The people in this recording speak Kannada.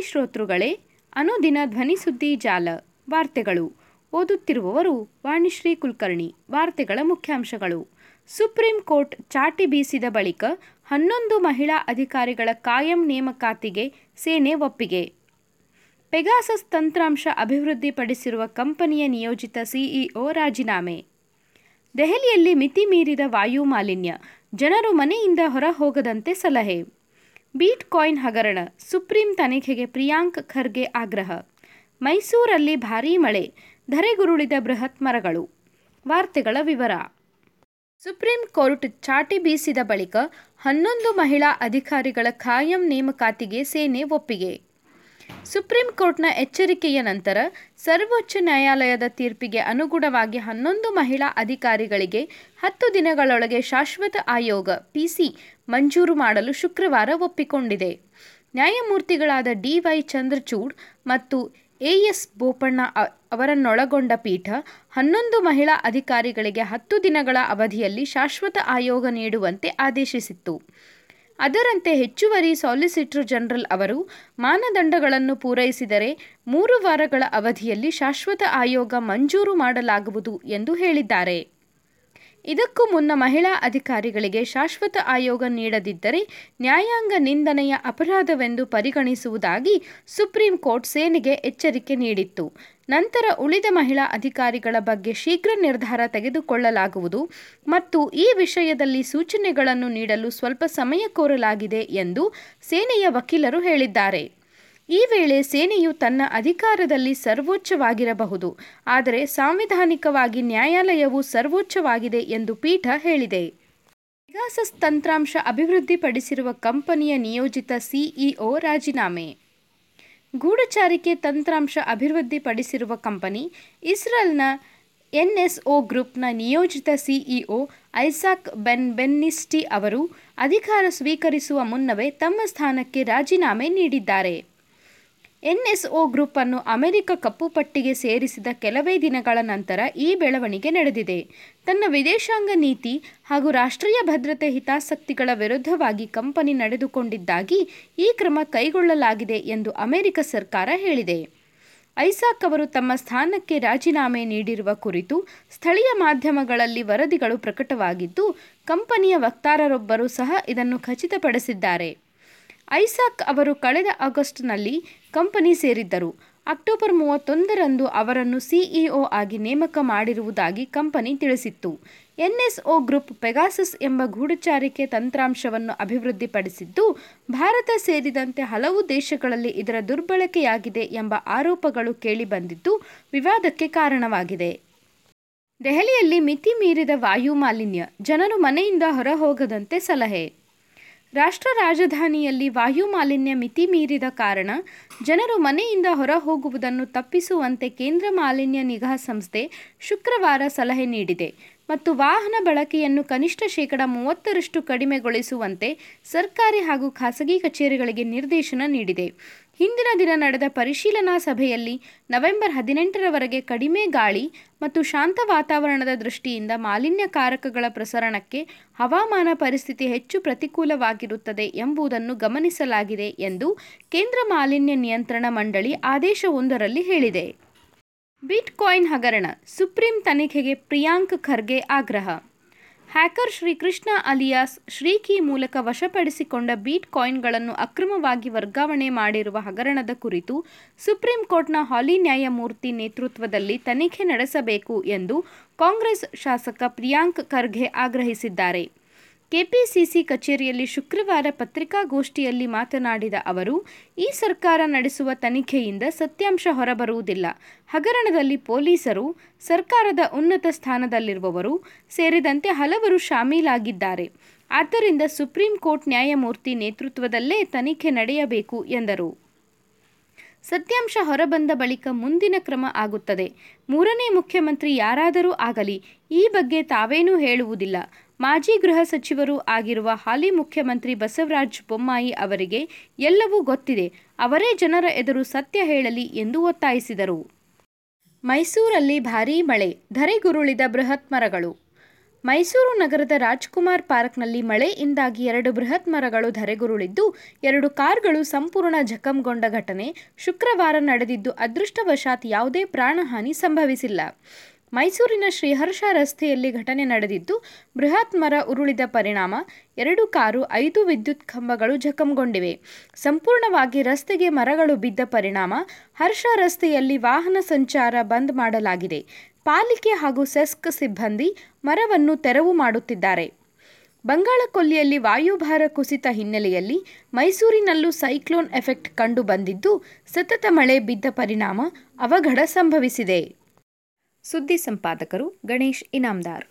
ಶ್ರೋತೃಗಳೇ, ಅನುದಿನ ಧ್ವನಿಸುದ್ದಿ ಜಾಲ, ವಾರ್ತೆಗಳು. ಓದುತ್ತಿರುವವರು ವಾಣಿಶ್ರೀ ಕುಲಕರ್ಣಿ, ವಾರ್ತೆಗಳ ಮುಖ್ಯಾಂಶಗಳು. ಸುಪ್ರೀಂ ಕೋರ್ಟ್ ಚಾಟಿ ಬೀಸಿದ ಬಳಿಕ ಹನ್ನೊಂದು ಮಹಿಳಾ ಅಧಿಕಾರಿಗಳ ಕಾಯಂ ನೇಮಕಾತಿಗೆ ಸೇನೆ ಒಪ್ಪಿಗೆ. ಪೆಗಾಸಸ್ ತಂತ್ರಾಂಶ ಅಭಿವೃದ್ಧಿಪಡಿಸಿರುವ ಕಂಪನಿಯ ನಿಯೋಜಿತ ಸಿಇಒ ರಾಜೀನಾಮೆ. ದೆಹಲಿಯಲ್ಲಿ ಮಿತಿ ಮೀರಿದ ವಾಯು ಮಾಲಿನ್ಯ, ಜನರು ಮನೆಯಿಂದ ಹೊರ ಹೋಗದಂತೆ ಸಲಹೆ. ಬೀಟ್ ಕಾಯಿನ್ ಹಗರಣ, ಸುಪ್ರೀಂ ತನಿಖೆಗೆ ಪ್ರಿಯಾಂಕ್ ಖರ್ಗೆ ಆಗ್ರಹ. ಮೈಸೂರಲ್ಲಿ ಭಾರೀ ಮಳೆ, ಧರೆಗುರುಳಿದ ಬೃಹತ್ ಮರಗಳು. ವಾರ್ತೆಗಳ ವಿವರ. ಸುಪ್ರೀಂ ಕೋರ್ಟ್ ಚಾಟಿ ಬೀಸಿದ ಬಳಿಕ ಹನ್ನೊಂದು ಮಹಿಳಾ ಅಧಿಕಾರಿಗಳ ಖಾಯಂ ನೇಮಕಾತಿಗೆ ಸೇನೆ ಒಪ್ಪಿಗೆ. ಸುಪ್ರೀಂ ಕೋರ್ಟ್ನ ಎಚ್ಚರಿಕೆಯ ನಂತರ ಸರ್ವೋಚ್ಚ ನ್ಯಾಯಾಲಯದ ತೀರ್ಪಿಗೆ ಅನುಗುಣವಾಗಿ ಹನ್ನೊಂದು ಮಹಿಳಾ ಅಧಿಕಾರಿಗಳಿಗೆ ಹತ್ತು ದಿನಗಳೊಳಗೆ ಶಾಶ್ವತ ಆಯೋಗ, ಪಿಸಿ, ಮಂಜೂರು ಮಾಡಲು ಶುಕ್ರವಾರ ಒಪ್ಪಿಕೊಂಡಿದೆ. ನ್ಯಾಯಮೂರ್ತಿಗಳಾದ ಡಿವೈ ಚಂದ್ರಚೂಡ್ ಮತ್ತು ಎಎಸ್ ಬೋಪಣ್ಣ ಅವರನ್ನೊಳಗೊಂಡ ಪೀಠ ಹನ್ನೊಂದು ಮಹಿಳಾ ಅಧಿಕಾರಿಗಳಿಗೆ ಹತ್ತು ದಿನಗಳ ಅವಧಿಯಲ್ಲಿ ಶಾಶ್ವತ ಆಯೋಗ ನೀಡುವಂತೆ ಆದೇಶಿಸಿತ್ತು. ಅದರಂತೆ ಹೆಚ್ಚುವರಿ ಸಾಲಿಸಿಟರ್ ಜನರಲ್ ಅವರು ಮಾನದಂಡಗಳನ್ನು ಪೂರೈಸಿದರೆ ಮೂರು ವಾರಗಳ ಅವಧಿಯಲ್ಲಿ ಶಾಶ್ವತ ಆಯೋಗ ಮಂಜೂರು ಮಾಡಲಾಗುವುದು ಎಂದು ಹೇಳಿದ್ದಾರೆ. ಇದಕ್ಕೂ ಮುನ್ನ ಮಹಿಳಾ ಅಧಿಕಾರಿಗಳಿಗೆ ಶಾಶ್ವತ ಆಯೋಗ ನೀಡದಿದ್ದರೆ ನ್ಯಾಯಾಂಗ ನಿಂದನೆಯ ಅಪರಾಧವೆಂದು ಪರಿಗಣಿಸುವುದಾಗಿ ಸುಪ್ರೀಂ ಕೋರ್ಟ್ ಸೇನೆಗೆ ಎಚ್ಚರಿಕೆ ನೀಡಿತ್ತು. ನಂತರ ಉಳಿದ ಮಹಿಳಾ ಅಧಿಕಾರಿಗಳ ಬಗ್ಗೆ ಶೀಘ್ರ ನಿರ್ಧಾರ ತೆಗೆದುಕೊಳ್ಳಲಾಗುವುದು ಮತ್ತು ಈ ವಿಷಯದಲ್ಲಿ ಸೂಚನೆಗಳನ್ನು ನೀಡಲು ಸ್ವಲ್ಪ ಸಮಯ ಕೋರಲಾಗಿದೆ ಎಂದು ಸೇನೆಯ ವಕೀಲರು ಹೇಳಿದ್ದಾರೆ. ಈ ವೇಳೆ ಸೇನೆಯು ತನ್ನ ಅಧಿಕಾರದಲ್ಲಿ ಸರ್ವೋಚ್ಚವಾಗಿರಬಹುದು, ಆದರೆ ಸಾಂವಿಧಾನಿಕವಾಗಿ ನ್ಯಾಯಾಲಯವು ಸರ್ವೋಚ್ಚವಾಗಿದೆ ಎಂದು ಪೀಠ ಹೇಳಿದೆ. ಪೆಗಾಸಸ್ ತಂತ್ರಾಂಶ ಅಭಿವೃದ್ಧಿಪಡಿಸಿರುವ ಕಂಪನಿಯ ನಿಯೋಜಿತ ಸಿಇಒ ರಾಜೀನಾಮೆ. ಗೂಢಚಾರಿಕೆ ತಂತ್ರಾಂಶ ಅಭಿವೃದ್ಧಿಪಡಿಸಿರುವ ಕಂಪನಿ ಇಸ್ರೇಲ್ನ ಎನ್ಎಸ್ಒ ಗ್ರೂಪ್ನ ನಿಯೋಜಿತ ಸಿಇಒ ಐಸಾಕ್ ಬೆನ್ ಬೆನ್ನಿಸ್ಟಿ ಅವರು ಅಧಿಕಾರ ಸ್ವೀಕರಿಸುವ ಮುನ್ನವೇ ತಮ್ಮ ಸ್ಥಾನಕ್ಕೆ ರಾಜೀನಾಮೆ ನೀಡಿದ್ದಾರೆ. ಎನ್ಎಸ್ಒ ಗ್ರೂಪ್ ಅನ್ನು ಅಮೆರಿಕ ಕಪ್ಪುಪಟ್ಟಿಗೆ ಸೇರಿಸಿದ ಕೆಲವೇ ದಿನಗಳ ನಂತರ ಈ ಬೆಳವಣಿಗೆ ನಡೆದಿದೆ. ತನ್ನ ವಿದೇಶಾಂಗ ನೀತಿ ಹಾಗೂ ರಾಷ್ಟ್ರೀಯ ಭದ್ರತೆ ಹಿತಾಸಕ್ತಿಗಳ ವಿರುದ್ಧವಾಗಿ ಕಂಪನಿ ನಡೆದುಕೊಂಡಿದ್ದಾಗಿ ಈ ಕ್ರಮ ಕೈಗೊಳ್ಳಲಾಗಿದೆ ಎಂದು ಅಮೆರಿಕ ಸರ್ಕಾರ ಹೇಳಿದೆ. ಐಸಾಕ್ ಅವರು ತಮ್ಮ ಸ್ಥಾನಕ್ಕೆ ರಾಜೀನಾಮೆ ನೀಡಿರುವ ಕುರಿತು ಸ್ಥಳೀಯ ಮಾಧ್ಯಮಗಳಲ್ಲಿ ವರದಿಗಳು ಪ್ರಕಟವಾಗಿದ್ದು, ಕಂಪನಿಯ ವಕ್ತಾರರೊಬ್ಬರು ಸಹ ಇದನ್ನು ಖಚಿತಪಡಿಸಿದ್ದಾರೆ. ಐಸಾಕ್ ಅವರು ಕಳೆದ ಆಗಸ್ಟ್ನಲ್ಲಿ ಕಂಪನಿ ಸೇರಿದ್ದರು. ಅಕ್ಟೋಬರ್ ಮೂವತ್ತೊಂದರಂದು ಅವರನ್ನು ಸಿಇಒ ಆಗಿ ನೇಮಕ ಮಾಡಿರುವುದಾಗಿ ಕಂಪನಿ ತಿಳಿಸಿತ್ತು. ಎನ್ಎಸ್ಒ ಗ್ರೂಪ್ ಪೆಗಾಸಸ್ ಎಂಬ ಗೂಢಚಾರಿಕೆ ತಂತ್ರಾಂಶವನ್ನು ಅಭಿವೃದ್ಧಿಪಡಿಸಿದ್ದು, ಭಾರತ ಸೇರಿದಂತೆ ಹಲವು ದೇಶಗಳಲ್ಲಿ ಇದರ ದುರ್ಬಳಕೆಯಾಗಿದೆ ಎಂಬ ಆರೋಪಗಳು ಕೇಳಿಬಂದಿದ್ದು, ವಿವಾದಕ್ಕೆ ಕಾರಣವಾಗಿದೆ. ದೆಹಲಿಯಲ್ಲಿ ಮಿತಿ ಮೀರಿದ ವಾಯು ಮಾಲಿನ್ಯ, ಜನರು ಮನೆಯಿಂದ ಹೊರಹೋಗದಂತೆ ಸಲಹೆ ರಾಷ್ಟ್ರ ರಾಜಧಾನಿಯಲ್ಲಿ ವಾಯು ಮಾಲಿನ್ಯ ಮಿತಿ ಮೀರಿದ ಕಾರಣ ಜನರು ಮನೆಯಿಂದ ಹೊರ ಹೋಗುವುದನ್ನು ತಪ್ಪಿಸುವಂತೆ ಕೇಂದ್ರ ಮಾಲಿನ್ಯ ನಿಗಾ ಸಂಸ್ಥೆ ಶುಕ್ರವಾರ ಸಲಹೆ ನೀಡಿದೆ. ಮತ್ತು ವಾಹನ ಬಳಕೆಯನ್ನು ಕನಿಷ್ಠ ಶೇಕಡ ಮೂವತ್ತರಷ್ಟು ಕಡಿಮೆಗೊಳಿಸುವಂತೆ ಸರ್ಕಾರಿ ಹಾಗೂ ಖಾಸಗಿ ಕಚೇರಿಗಳಿಗೆ ನಿರ್ದೇಶನ ನೀಡಿದೆ. ಹಿಂದಿನ ದಿನ ನಡೆದ ಪರಿಶೀಲನಾ ಸಭೆಯಲ್ಲಿ ನವೆಂಬರ್ ಹದಿನೆಂಟರವರೆಗೆ ಕಡಿಮೆ ಗಾಳಿ ಮತ್ತು ಶಾಂತ ವಾತಾವರಣದ ದೃಷ್ಟಿಯಿಂದ ಮಾಲಿನ್ಯಕಾರಕಗಳ ಪ್ರಸರಣಕ್ಕೆ ಹವಾಮಾನ ಪರಿಸ್ಥಿತಿ ಹೆಚ್ಚು ಪ್ರತಿಕೂಲವಾಗಿರುತ್ತದೆ ಎಂಬುದನ್ನು ಗಮನಿಸಲಾಗಿದೆ ಎಂದು ಕೇಂದ್ರ ಮಾಲಿನ್ಯ ನಿಯಂತ್ರಣ ಮಂಡಳಿ ಆದೇಶವೊಂದರಲ್ಲಿ ಹೇಳಿದೆ. ಬಿಟ್ ಕಾಯಿನ್ ಹಗರಣ ಸುಪ್ರೀಂ ತನಿಖೆಗೆ ಪ್ರಿಯಾಂಕ್ ಖರ್ಗೆ ಆಗ್ರಹ. ಹ್ಯಾಕರ್ ಶ್ರೀಕೃಷ್ಣ ಅಲಿಯಾಸ್ ಶ್ರೀಕಿ ಮೂಲಕ ವಶಪಡಿಸಿಕೊಂಡ ಬೀಟ್ ಕಾಯಿನ್ಗಳನ್ನು ಅಕ್ರಮವಾಗಿ ವರ್ಗಾವಣೆ ಮಾಡಿರುವ ಹಗರಣದ ಕುರಿತು ಸುಪ್ರೀಂ ಕೋರ್ಟ್ನ ಹಾಲಿ ನ್ಯಾಯಮೂರ್ತಿ ನೇತೃತ್ವದಲ್ಲಿ ತನಿಖೆ ನಡೆಸಬೇಕು ಎಂದು ಕಾಂಗ್ರೆಸ್ ಶಾಸಕ ಪ್ರಿಯಾಂಕ್ ಖರ್ಗೆ ಆಗ್ರಹಿಸಿದ್ದಾರೆ. ಕೆಪಿಸಿಸಿ ಕಚೇರಿಯಲ್ಲಿ ಶುಕ್ರವಾರ ಪತ್ರಿಕಾಗೋಷ್ಠಿಯಲ್ಲಿ ಮಾತನಾಡಿದ ಅವರು, ಈ ಸರ್ಕಾರ ನಡೆಸುವ ತನಿಖೆಯಿಂದ ಸತ್ಯಾಂಶ ಹೊರಬರುವುದಿಲ್ಲ. ಹಗರಣದಲ್ಲಿ ಪೊಲೀಸರು, ಸರ್ಕಾರದ ಉನ್ನತ ಸ್ಥಾನದಲ್ಲಿರುವವರು ಸೇರಿದಂತೆ ಹಲವರು ಶಾಮೀಲಾಗಿದ್ದಾರೆ. ಆದ್ದರಿಂದ ಸುಪ್ರೀಂ ಕೋರ್ಟ್ ನ್ಯಾಯಮೂರ್ತಿ ನೇತೃತ್ವದಲ್ಲೇ ತನಿಖೆ ನಡೆಯಬೇಕು ಎಂದರು. ಸತ್ಯಾಂಶ ಹೊರಬಂದ ಬಳಿಕ ಮುಂದಿನ ಕ್ರಮ ಆಗುತ್ತದೆ. ಮೂರನೇ ಮುಖ್ಯಮಂತ್ರಿ ಯಾರಾದರೂ ಆಗಲಿ, ಈ ಬಗ್ಗೆ ತಾವೇನೂ ಹೇಳುವುದಿಲ್ಲ. ಮಾಜಿ ಗೃಹ ಸಚಿವರೂ ಆಗಿರುವ ಹಾಲಿ ಮುಖ್ಯಮಂತ್ರಿ ಬಸವರಾಜ ಬೊಮ್ಮಾಯಿ ಅವರಿಗೆ ಎಲ್ಲವೂ ಗೊತ್ತಿದೆ. ಅವರೇ ಜನರ ಎದುರು ಸತ್ಯ ಹೇಳಲಿ ಎಂದು ಒತ್ತಾಯಿಸಿದರು. ಮೈಸೂರಲ್ಲಿ ಭಾರೀ ಮಳೆ, ಧರೆಗುರುಳಿದ ಬೃಹತ್ ಮರಗಳು. ಮೈಸೂರು ನಗರದ ರಾಜ್ಕುಮಾರ್ ಪಾರ್ಕ್ನಲ್ಲಿ ಮಳೆಯಿಂದಾಗಿ ಎರಡು ಬೃಹತ್ ಮರಗಳು ಧರೆಗುರುಳಿದ್ದು, ಎರಡು ಕಾರ್ಗಳು ಸಂಪೂರ್ಣ ಜಖಂಗೊಂಡ ಘಟನೆ. ಶುಕ್ರವಾರ ನಡೆದಿದ್ದು ಅದೃಷ್ಟವಶಾತ್ ಯಾವುದೇ ಪ್ರಾಣಹಾನಿ ಸಂಭವಿಸಿಲ್ಲ. ಮೈಸೂರಿನ ಶ್ರೀಹರ್ಷ ರಸ್ತೆಯಲ್ಲಿ ಘಟನೆ ನಡೆದಿದ್ದು, ಬೃಹತ್ ಮರ ಉರುಳಿದ ಪರಿಣಾಮ, ಎರಡು ಕಾರು, ಐದು ವಿದ್ಯುತ್ ಕಂಬಗಳು ಜಖಂಗೊಂಡಿವೆ. ಸಂಪೂರ್ಣವಾಗಿ ರಸ್ತೆಗೆ ಮರಗಳು ಬಿದ್ದ ಪರಿಣಾಮ, ಹರ್ಷ ರಸ್ತೆಯಲ್ಲಿ ವಾಹನ ಸಂಚಾರ ಬಂದ್ ಮಾಡಲಾಗಿದೆ. ಪಾಲಿಕೆ ಹಾಗೂ ಸೆಸ್ಕ್ ಸಿಬ್ಬಂದಿ ಮರವನ್ನು ತೆರವು ಮಾಡುತ್ತಿದ್ದಾರೆ. ಬಂಗಾಳಕೊಲ್ಲಿಯಲ್ಲಿ ವಾಯುಭಾರ ಕುಸಿತ ಹಿನ್ನೆಲೆಯಲ್ಲಿ ಮೈಸೂರಿನಲ್ಲೂ ಸೈಕ್ಲೋನ್ ಎಫೆಕ್ಟ್ ಕಂಡು ಬಂದಿದ್ದು ಸತತ ಮಳೆ ಬಿದ್ದ ಪರಿಣಾಮ ಅವಘಡ ಸಂಭವಿಸಿದೆ. ಸುದ್ದಿ ಸಂಪಾದಕರು ಗಣೇಶ್ ಇನಾಮ್ದಾರ್.